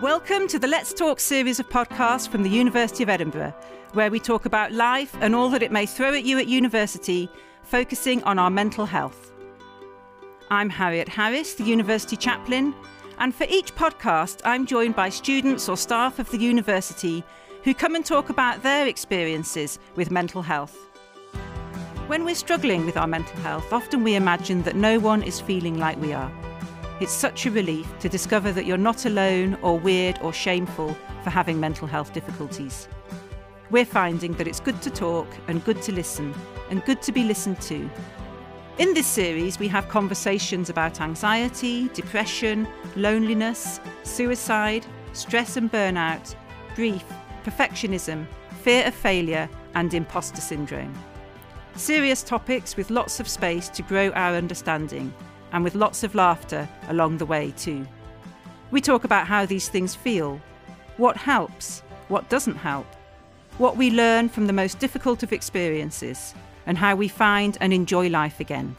Welcome to the Let's Talk series of podcasts from the University of Edinburgh, where we talk about life and all that it may throw at you at university, focusing on our mental health. I'm Harriet Harris, the University Chaplain, and for each podcast, I'm joined by students or staff of the university who come and talk about their experiences with mental health. When we're struggling with our mental health, often we imagine that no one is feeling like we are. It's such a relief to discover that you're not alone or weird or shameful for having mental health difficulties. We're finding that it's good to talk and good to listen and good to be listened to. In this series, we have conversations about anxiety, depression, loneliness, suicide, stress and burnout, grief, perfectionism, fear of failure, and imposter syndrome. Serious topics with lots of space to grow our understanding and with lots of laughter along the way, too. We talk about how these things feel, what helps, what doesn't help, what we learn from the most difficult of experiences, and how we find and enjoy life again.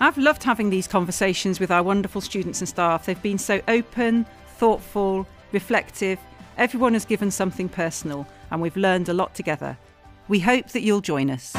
I've loved having these conversations with our wonderful students and staff. They've been so open, thoughtful, reflective. Everyone has given something personal, and we've learned a lot together. We hope that you'll join us.